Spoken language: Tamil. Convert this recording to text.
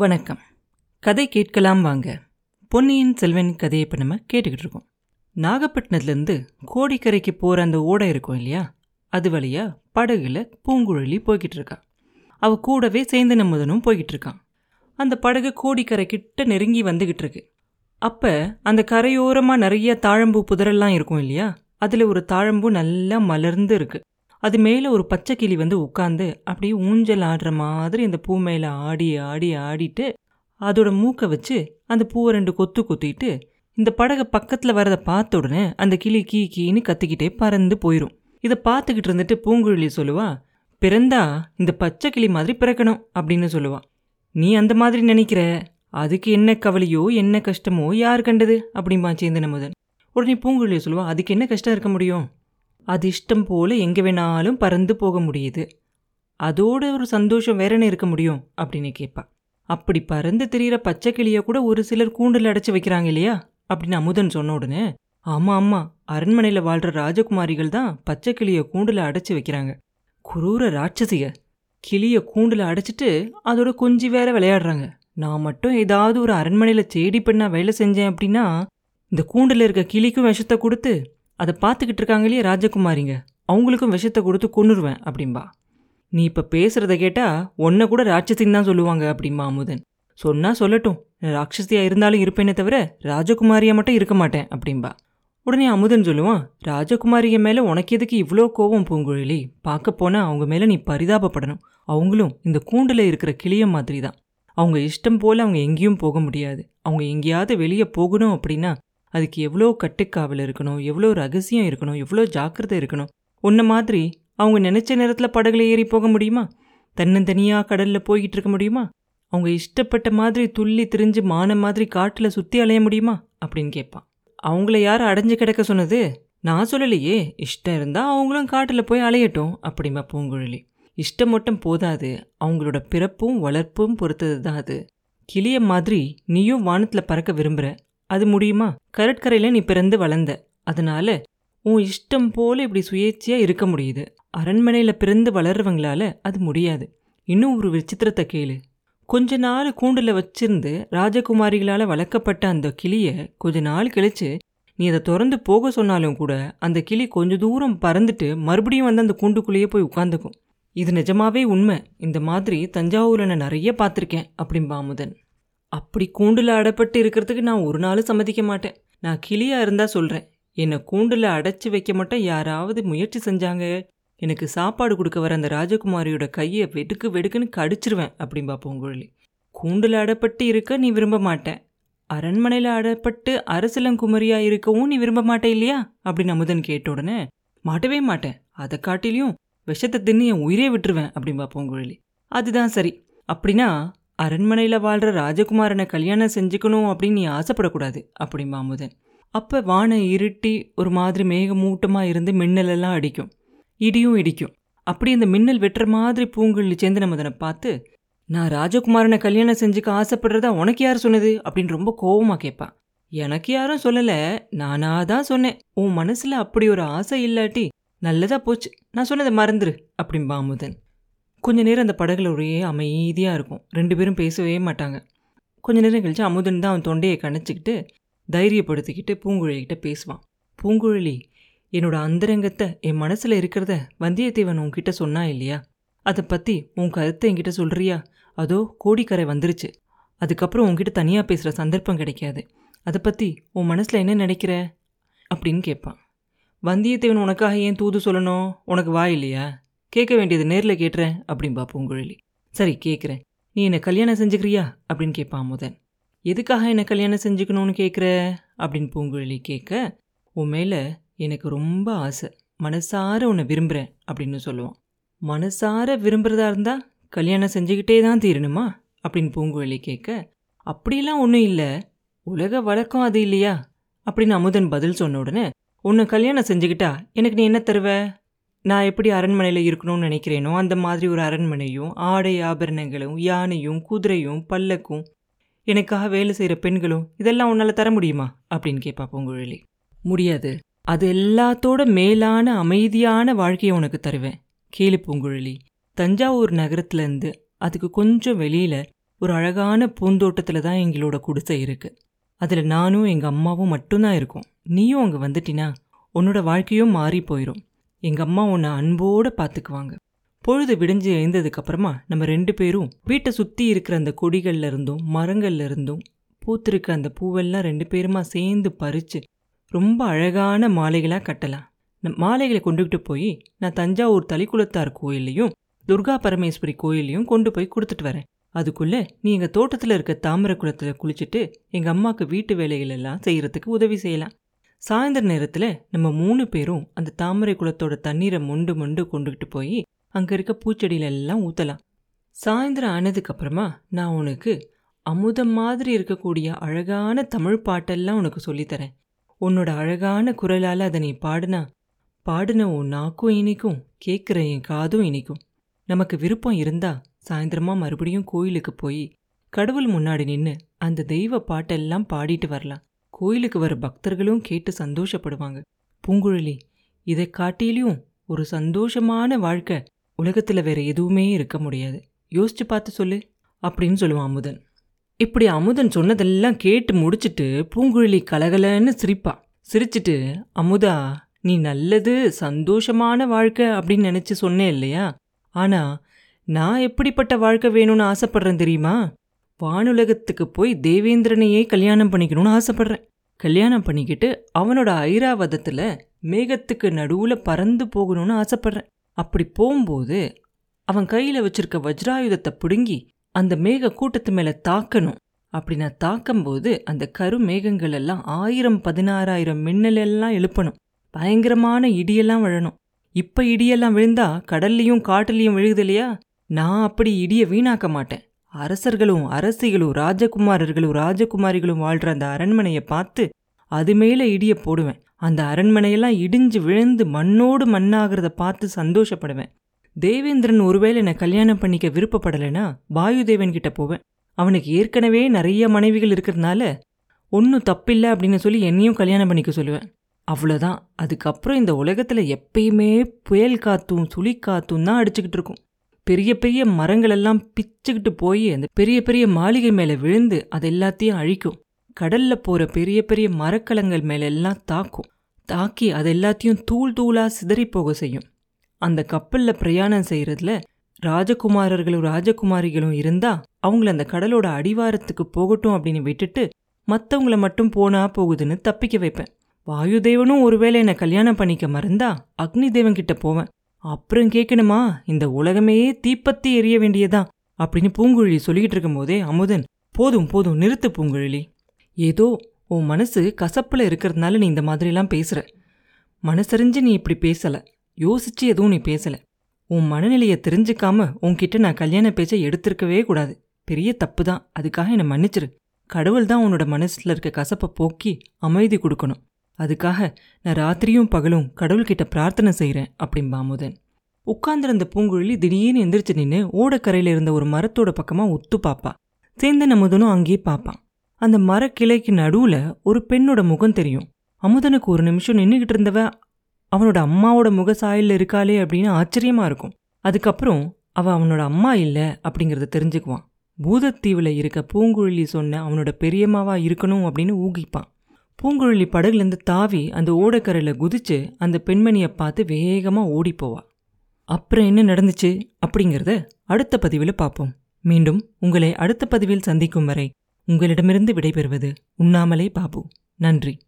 வணக்கம். கதை கேட்கலாம் வாங்க. பொன்னியின் செல்வன் கதையை இப்போ நம்ம கேட்டுக்கிட்டு இருக்கோம். நாகப்பட்டினத்துலேருந்து கோடிக்கரைக்கு போகிற அந்த ஓடை இருக்கும் இல்லையா? அது வழியா படகுல பூங்குழலி போய்கிட்டு இருக்கா. அவ கூடவே சேர்ந்து முதனும் போய்கிட்டு இருக்கான். அந்த படகு கோடிக்கரை கிட்ட நெருங்கி வந்துகிட்டு இருக்கு. அப்போ அந்த கரையோரமாக நிறைய தாழம்பூ புதரெல்லாம் இருக்கும் இல்லையா? அதில் ஒரு தாழம்பூ நல்லா மலர்ந்து இருக்கு. அது மேலே ஒரு பச்சை கிளி வந்து உட்காந்து அப்படியே ஊஞ்சல் ஆடுற மாதிரி அந்த பூ மேலே ஆடி ஆடி ஆடிட்டு அதோட மூக்கை வச்சு அந்த பூவை ரெண்டு கொத்து கொத்திட்டு இந்த படகை பக்கத்தில் வரதை பார்த்த உடனே அந்த கிளி கீ கீன்னு கத்திக்கிட்டே பறந்து போயிடும் இதை பார்த்துக்கிட்டு இருந்துட்டு பூங்குழலி சொல்லுவா பிறந்தா இந்த பச்சை கிளி மாதிரி பிறக்கணும் அப்படின்னு சொல்லுவா. நீ அந்த மாதிரி நினைக்கிற? அதுக்கு என்ன கவலையோ என்ன கஷ்டமோ யார் கண்டது? அப்படிம்பா சேந்தன முதன் உடனே பூங்குழலி சொல்லுவா அதுக்கு என்ன கஷ்டம் இருக்க முடியும்? அது இஷ்டம் போல எங்கே வேணாலும் பறந்து போக முடியுது. அதோட ஒரு சந்தோஷம் வேற என்ன இருக்க முடியும்? அப்படின்னு கேட்பா அப்படி பறந்து தெரிகிற பச்சை கிளியை கூட ஒரு சிலர் கூண்டில் அடைச்சி வைக்கிறாங்க இல்லையா? அப்படின்னு அமுதன் சொன்ன உடனே ஆமா ஆமா அரண்மனையில் வாழ்ற ராஜகுமாரிகள் தான் பச்சை கிளியை கூண்டில் அடைச்சி வைக்கிறாங்க. குரூர ராட்சசிக. கிளியை கூண்டில் அடைச்சிட்டு அதோட கொஞ்சி வேற விளையாடுறாங்க. நான் மட்டும் ஏதாவது ஒரு அரண்மனையில் செடி பெண்ணா வேலை செஞ்சேன் அப்படின்னா இந்த கூண்டில் இருக்க கிளிக்கும் விஷத்தை கொடுத்து அதை பார்த்துக்கிட்டு இருக்காங்க ராஜகுமாரிங்க. அவங்களுக்கும் விஷத்தை கொடுத்து கொன்னுருவேன் அப்படிம்பா. நீ இப்போ பேசுகிறத கேட்டால் உன்னை கூட ராட்சசின்னு தான் சொல்லுவாங்க அப்படிம்பா அமுதன். சொன்னால் சொல்லட்டும். நான் ராட்சசியாக இருந்தாலும் இருப்பேனே தவிர ராஜகுமாரியாக மட்டும் இருக்க மாட்டேன் அப்படிம்பா. உடனே அமுதன் சொல்லுவான் ராஜகுமாரிய மேலே உனக்கு எதுக்கு இவ்வளோ கோபம் பூங்குழலி? பார்க்க போனால் அவங்க மேலே நீ பரிதாபப்படணும். அவங்களும் இந்த கூண்டில் இருக்கிற கிளிய மாதிரி தான் அவங்க இஷ்டம் போல் அவங்க எங்கேயும் போக முடியாது. அவங்க எங்கேயாவது வெளியே போகணும் அப்படின்னா அதுக்கு எவ்வளோ கட்டுக்காவல் இருக்கணும் எவ்வளோ ரகசியம் இருக்கணும் எவ்வளோ ஜாக்கிரதை இருக்கணும். உன்ன மாதிரி அவங்க நினைச்ச நேரத்தில் படகுல ஏறி போக முடியுமா? தன்னந்தனியாக கடலில் போய்கிட்டு இருக்க முடியுமா? அவங்க இஷ்டப்பட்ட மாதிரி துள்ளி திரிஞ்சு மான மாதிரி காட்டில் சுற்றி அலைய முடியுமா? அப்படின்னு கேட்பான் அவங்கள யார் அடைஞ்சு கிடக்க சொன்னது? நான் சொல்லலையே. இஷ்டம் இருந்தால் அவங்களும் காட்டில் போய் அலையட்டும் அப்படிம்பா பூங்குழலி. இஷ்டம் மட்டும் போதாது. அவங்களோட பிறப்பும் வளர்ப்பும் பொறுத்தது தான் அது. கிளிய மாதிரி நீயும் வானத்தில் பறக்க விரும்புகிற அது முடியுமா? கடற்கரையில் நீ பிறந்து வளர்ந்த. அதனால உன் இஷ்டம் போல இப்படி சுயேட்சையாக இருக்க முடியுது. அரண்மனையில் பிறந்து வளர்றவங்களால அது முடியாது. இன்னும் ஒரு விசித்திரத்தை கேளு. கொஞ்ச நாள் கூண்டில் வச்சிருந்து ராஜகுமாரிகளால் வளர்க்கப்பட்ட அந்த கிளியை கொஞ்ச நாள் கழிச்சு நீ அதை திறந்து போக சொன்னாலும் கூட அந்த கிளி கொஞ்ச தூரம் பறந்துட்டு மறுபடியும் வந்து அந்த கூண்டுக்குள்ளேயே போய் உட்காந்துக்கும். இது நிஜமாவே உண்மை. இந்த மாதிரி தஞ்சாவூரில் நான் நிறைய பார்த்துருக்கேன் அப்படிம்பா அமுதன். அப்படி கூண்டில் அடப்பட்டு இருக்கிறதுக்கு நான் ஒரு நாளும் சம்மதிக்க மாட்டேன். நான் கிளியாக இருந்தால் சொல்கிறேன் என்னை கூண்டில் அடைச்சி வைக்க மட்டும் யாராவது முயற்சி செஞ்சாங்க. எனக்கு சாப்பாடு கொடுக்க வர அந்த ராஜகுமாரியோட கையை வெடுக்கு வெடுக்குன்னு கடிச்சிருவேன் அப்படிம்பா பூங்குழலி. கூண்டில் அடப்பட்டு இருக்க நீ விரும்ப மாட்டேன். அரண்மனையில் அடப்பட்டு அரசலங்குமரியாக இருக்கவும் நீ விரும்ப மாட்டே இல்லையா? அப்படின்னு அமுதன் கேட்ட உடனே மாட்டவே மாட்டேன். அதை காட்டிலையும் விஷத்தை தின்னு என் உயிரே விட்டுருவேன் அப்படின்பா பூங்குழலி. அதுதான் சரி. அப்படின்னா அரண்மனையில் வாழ்கிற ராஜகுமாரனை கல்யாணம் செஞ்சுக்கணும் அப்படின்னு நீ ஆசைப்படக்கூடாது அப்படிம்பா அமுதன் அப்போ வானம் இருட்டி ஒரு மாதிரி மேகமூட்டமாக இருந்து மின்னலெல்லாம் அடிக்கும். இடியும் இடிக்கும். அப்படி அந்த மின்னல் வெட்டுற மாதிரி பூங்குழலி சேந்தன முதனை பார்த்து நான் ராஜகுமாரனை கல்யாணம் செஞ்சுக்க ஆசைப்படுறதா உனக்கு யார் சொன்னது? அப்படின்னு ரொம்ப கோவமாக கேட்பான் எனக்கு யாரும் சொல்லலை நானா தான் சொன்னேன். உன் மனசில் அப்படி ஒரு ஆசை இல்லாட்டி நல்லதாக போச்சு. நான் சொன்னதை மறந்துரு அப்படிம்பா அமுதன் கொஞ்ச நேரம் அந்த படகுல ஒரே அமைதியாக இருக்கும். ரெண்டு பேரும் பேசவே மாட்டாங்க. கொஞ்ச நேரம் கழிச்சு அமுதன் தான் அவன் தொண்டையை கணச்சிக்கிட்டு தைரியப்படுத்திக்கிட்டு பூங்குழலிக்கிட்ட பேசுவான். பூங்குழலி என்னோட அந்தரங்கத்தை என் மனசில் இருக்கிறத வந்தியத்தேவன் உன்கிட்ட சொன்னா இல்லையா? அதை பற்றி உன் கருத்தை என்கிட்ட சொல்கிறியா அதோ கோடிக்கரை வந்துருச்சு. அதுக்கப்புறம் உன்கிட்ட தனியாக பேசுகிற சந்தர்ப்பம் கிடைக்காது. அதை பற்றி உன் மனசில் என்ன நினைக்கிற? அப்படின்னு கேட்பான். வந்தியத்தேவன் உனக்காக ஏன் தூது சொல்லணும்? உனக்கு வா இல்லையா? கேட்க வேண்டியது நேரில் கேட்டுறேன் அப்படின்பா பூங்குழலி சரி கேட்குறேன் நீ என்னை கல்யாணம் செஞ்சுக்கிறியா? அப்படின்னு கேட்பான் முதன். எதுக்காக என்னை கல்யாணம் செஞ்சுக்கணும்னு கேட்குற அப்படின்னு பூங்குழலி கேட்க உன் மேலே எனக்கு ரொம்ப ஆசை. மனசார உன்னை விரும்புகிறேன் அப்படின்னு சொல்லுவான். மனசார விரும்புகிறதா இருந்தால் கல்யாணம் செஞ்சுக்கிட்டே தான் தீரணுமா? அப்படின்னு பூங்குழலி கேட்க அப்படிலாம் ஒன்றும் இல்லை. உலக வழக்கம் அது இல்லையா? அப்படின்னு அமுதன் பதில் சொன்ன உடனே உன்னை கல்யாணம் செஞ்சுக்கிட்டா எனக்கு நீ என்ன தருவ? நான் எப்படி அரண்மனையில் இருக்கணும்னு நினைக்கிறேனோ அந்த மாதிரி ஒரு அரண்மனையும் ஆடை ஆபரணங்களும் யானையும் குதிரையும் பல்லக்கும் எனக்காக வேலை செய்கிற பெண்களும் இதெல்லாம் உன்னால் தர முடியுமா? அப்படின்னு கேட்பா பூங்குழலி. முடியாது. அது எல்லாத்தோட மேலான அமைதியான வாழ்க்கையை உனக்கு தருவேன். கேளு பூங்குழலி. தஞ்சாவூர் நகரத்துலேருந்து அதுக்கு கொஞ்சம் வெளியில் ஒரு அழகான பூந்தோட்டத்தில் தான் எங்களோட குடிசை இருக்குது அதில் நானும் எங்கள் அம்மாவும் மட்டும்தான் இருக்கோம். நீயும் அங்கே வந்துட்டினா உன்னோட வாழ்க்கையும் மாறி போயிடும் எங்கள் அம்மா உன்னை அன்போடு பார்த்துக்குவாங்க. பொழுது விடிஞ்சு எழுந்ததுக்கப்புறமா நம்ம ரெண்டு பேரும் வீட்டை சுற்றி இருக்கிற அந்த கொடிகள்ல இருந்தும் மரங்கள்ல இருந்தும் பூத்திருக்க அந்த பூவெல்லாம் ரெண்டு பேருமா சேர்ந்து பறித்து ரொம்ப அழகான மாலைகளாக கட்டலாம். மாலைகளை கொண்டுகிட்டு போய் நான் தஞ்சாவூர் தலிக்குளத்தார் கோயில்லையும் துர்கா பரமேஸ்வரி கோயில்லையும் கொண்டு போய் கொடுத்துட்டு வரேன். அதுக்குள்ளே நீ எங்கள் தோட்டத்தில் இருக்க தாமரை குளத்தில் குளிச்சுட்டு எங்கள் அம்மாவுக்கு வீட்டு வேலைகள் எல்லாம் செய்கிறதுக்கு உதவி செய்யலாம். சாயந்தர நேரத்தில் நம்ம மூணு பேரும் அந்த தாமரை குளத்தோட தண்ணீரை மொண்டு மொண்டு கொண்டுகிட்டு போய் அங்கே இருக்க பூச்செடியில எல்லாம் ஊற்றலாம் சாயந்தரம் ஆனதுக்கப்புறமா நான் உனக்கு அமுதம் மாதிரி இருக்கக்கூடிய அழகான தமிழ் பாட்டெல்லாம் உனக்கு சொல்லித்தரேன். உன்னோட அழகான குரலால் அதை நீ பாடுனா பாடின உன் நாக்கும் இனிக்கும் கேட்குற என் காதும் இனிக்கும். நமக்கு விருப்பம் இருந்தா சாயந்தரமா மறுபடியும் கோயிலுக்கு போய் கடவுள் முன்னாடி நின்று அந்த தெய்வ பாட்டெல்லாம் பாடிட்டு வரலாம். கோயிலுக்கு வர பக்தர்களும் கேட்டு சந்தோஷப்படுவாங்க. பூங்குழலி இதை காட்டிலையும் ஒரு சந்தோஷமான வாழ்க்கை உலகத்தில் வேற எதுவுமே இருக்க முடியாது. யோசிச்சு பார்த்து சொல்லு அப்படின்னு சொல்லுவான் அமுதன். இப்படி அமுதன் சொன்னதெல்லாம் கேட்டு முடிச்சிட்டு பூங்குழலி கலகலன்னு சிரிப்பா. சிரிச்சிட்டு அமுதா நீ நல்லது சந்தோஷமான வாழ்க்கை அப்படின்னு நினைச்சு சொன்னேன் இல்லையா? ஆனா நான் எப்படிப்பட்ட வாழ்க்கை வேணும்னு ஆசைப்படுறேன் தெரியுமா? வானுலகத்துக்கு போய் தேவேந்திரனையே கல்யாணம் பண்ணிக்கணும்னு ஆசைப்படுறேன். கல்யாணம் பண்ணிக்கிட்டு அவனோட ஐராவதத்துல மேகத்துக்கு நடுவுல பறந்து போகணும்னு ஆசைப்படுறேன். அப்படி போகும்போது அவன் கையில வச்சிருக்க வஜ்ராயுதத்தை பிடுங்கி அந்த மேக கூட்டத்து மேல தாக்கணும். அப்படி நான் தாக்கும்போது அந்த கரு மேகங்கள் எல்லாம் ஆயிரம் பதினாறாயிரம் மின்னல் எல்லாம் எழுப்பணும். பயங்கரமான இடியெல்லாம் விழணும். இப்ப இடியெல்லாம் விழுந்தா கடல்லையும் காட்டுலயும் விழுகுது இல்லையா? நான் அப்படி இடிய வீணாக்க மாட்டேன். அரசர்களும் அரசிகளும் ராஜகுமாரர்களும் ராஜகுமாரிகளும் வாழ்ற அந்த அரண்மனையை பார்த்து அது மேல இடிய போடுவேன். அந்த அரண்மனையெல்லாம் இடிஞ்சு விழுந்து மண்ணோடு மண்ணாகிறத பார்த்து சந்தோஷப்படுவேன். தேவேந்திரன் ஒருவேளை என்னை கல்யாணம் பண்ணிக்க விருப்பப்படலைன்னா வாயுதேவன் கிட்ட போவேன். அவனுக்கு ஏற்கனவே நிறைய மனைவிகள் இருக்கிறதுனால ஒன்றும் தப்பில்லை அப்படின்னு சொல்லி என்னையும் கல்யாணம் பண்ணிக்க சொல்லுவேன். அவ்வளோதான் அதுக்கப்புறம் இந்த உலகத்தில் எப்பயுமே புயல் காத்தும் சுழி காத்தும் தான் அடிச்சுக்கிட்டு இருக்கும். பெரிய பெரிய மரங்கள் எல்லாம் பிச்சுக்கிட்டு போய் அந்த பெரிய பெரிய மாளிகை மேலே விழுந்து அது எல்லாத்தையும் அழிக்கும். கடல்ல போற பெரிய பெரிய மரக்கலங்கள் மேல எல்லாம் தாக்கும். தாக்கி அது எல்லாத்தையும் தூள் தூளா சிதறி போக செய்யும். அந்த கப்பல்ல பிரயாணம் செய்யறதுல ராஜகுமாரர்களும் ராஜகுமாரிகளும் இருந்தா அவங்கள அந்த கடலோட அடிவாரத்துக்கு போகட்டும் அப்படின்னு விட்டுட்டு மற்றவங்கள மட்டும் போனா போகுதுன்னு தப்பிக்க வைப்பேன். வாயுதேவனும் ஒருவேளை என்னை கல்யாணம் பண்ணிக்க மறந்தா அக்னி தேவன் கிட்ட போவேன். அப்புறம் கேட்கணுமா இந்த உலகமே தீப்பத்தி எரிய வேண்டியதா அப்படின்னு பூங்குழலி சொல்லிக்கிட்டு இருக்கும்போதே அமுதன் போதும் போதும் நிறுத்து பூங்குழலி. ஏதோ உன் மனசு கசப்பில் இருக்கிறதுனால நீ இந்த மாதிரிலாம் பேசுற. மனசறிஞ்சு நீ இப்படி பேசலை. யோசிச்சு எதுவும் நீ பேசலை. உன் மனநிலையை தெரிஞ்சுக்காம உன்கிட்ட நான் கல்யாண பேச்சை எடுத்திருக்கவே கூடாது. பெரிய தப்பு தான் அதுக்காக என்னை மன்னிச்சிரு. கடவுள் தான் உன்னோட மனசுல இருக்க கசப்பை போக்கி அமைதி கொடுக்கணும். அதுக்காக நான் ராத்திரியும் பகலும் கடவுள்கிட்ட பிரார்த்தனை செய்கிறேன் அப்படின்பா அமுதன் உட்கார்ந்திருந்த பூங்குழலி திடீர்னு எந்திரிச்சு நின்று ஓடக்கரையில் இருந்த ஒரு மரத்தோட பக்கமாக ஒத்து பார்ப்பா சேந்தன் அமுதனும் அங்கேயே பார்ப்பான் அந்த மரக்கிளைக்கு நடுவில் ஒரு பெண்ணோட முகம் தெரியும். அமுதனுக்கு ஒரு நிமிஷம் நின்றுக்கிட்டு இருந்தவ அவனோட அம்மாவோட முக சாயல்ல இருக்காளே அப்படின்னு ஆச்சரியமாக இருக்கும். அதுக்கப்புறம் அவள் அவனோட அம்மா இல்லை அப்படிங்கறத தெரிஞ்சுக்குவான். பூதத்தீவில் இருக்க பூங்குழலி சொன்ன அவனோட பெரியம்மாவா இருக்கணும் அப்படின்னு ஊகிப்பான். பூங்குழலி படகுலேருந்து தாவி அந்த ஓடக்கரையில குதிச்சு அந்த பெண்மணியை பார்த்து வேகமா ஓடி போவா அப்புறம் என்ன நடந்துச்சு அப்படிங்கிறத அடுத்த பதிவில் பார்ப்போம். மீண்டும் உங்களை அடுத்த பதிவில் சந்திக்கும் வரை உங்களிடமிருந்து விடைபெறுவது உண்ணாமலே பாபு. நன்றி.